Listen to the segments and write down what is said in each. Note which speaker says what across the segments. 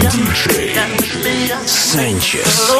Speaker 1: Диджей Санчес.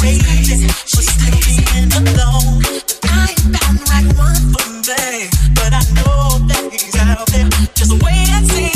Speaker 1: crazy. Alone. I'm found but I know that. Just wait
Speaker 2: and see.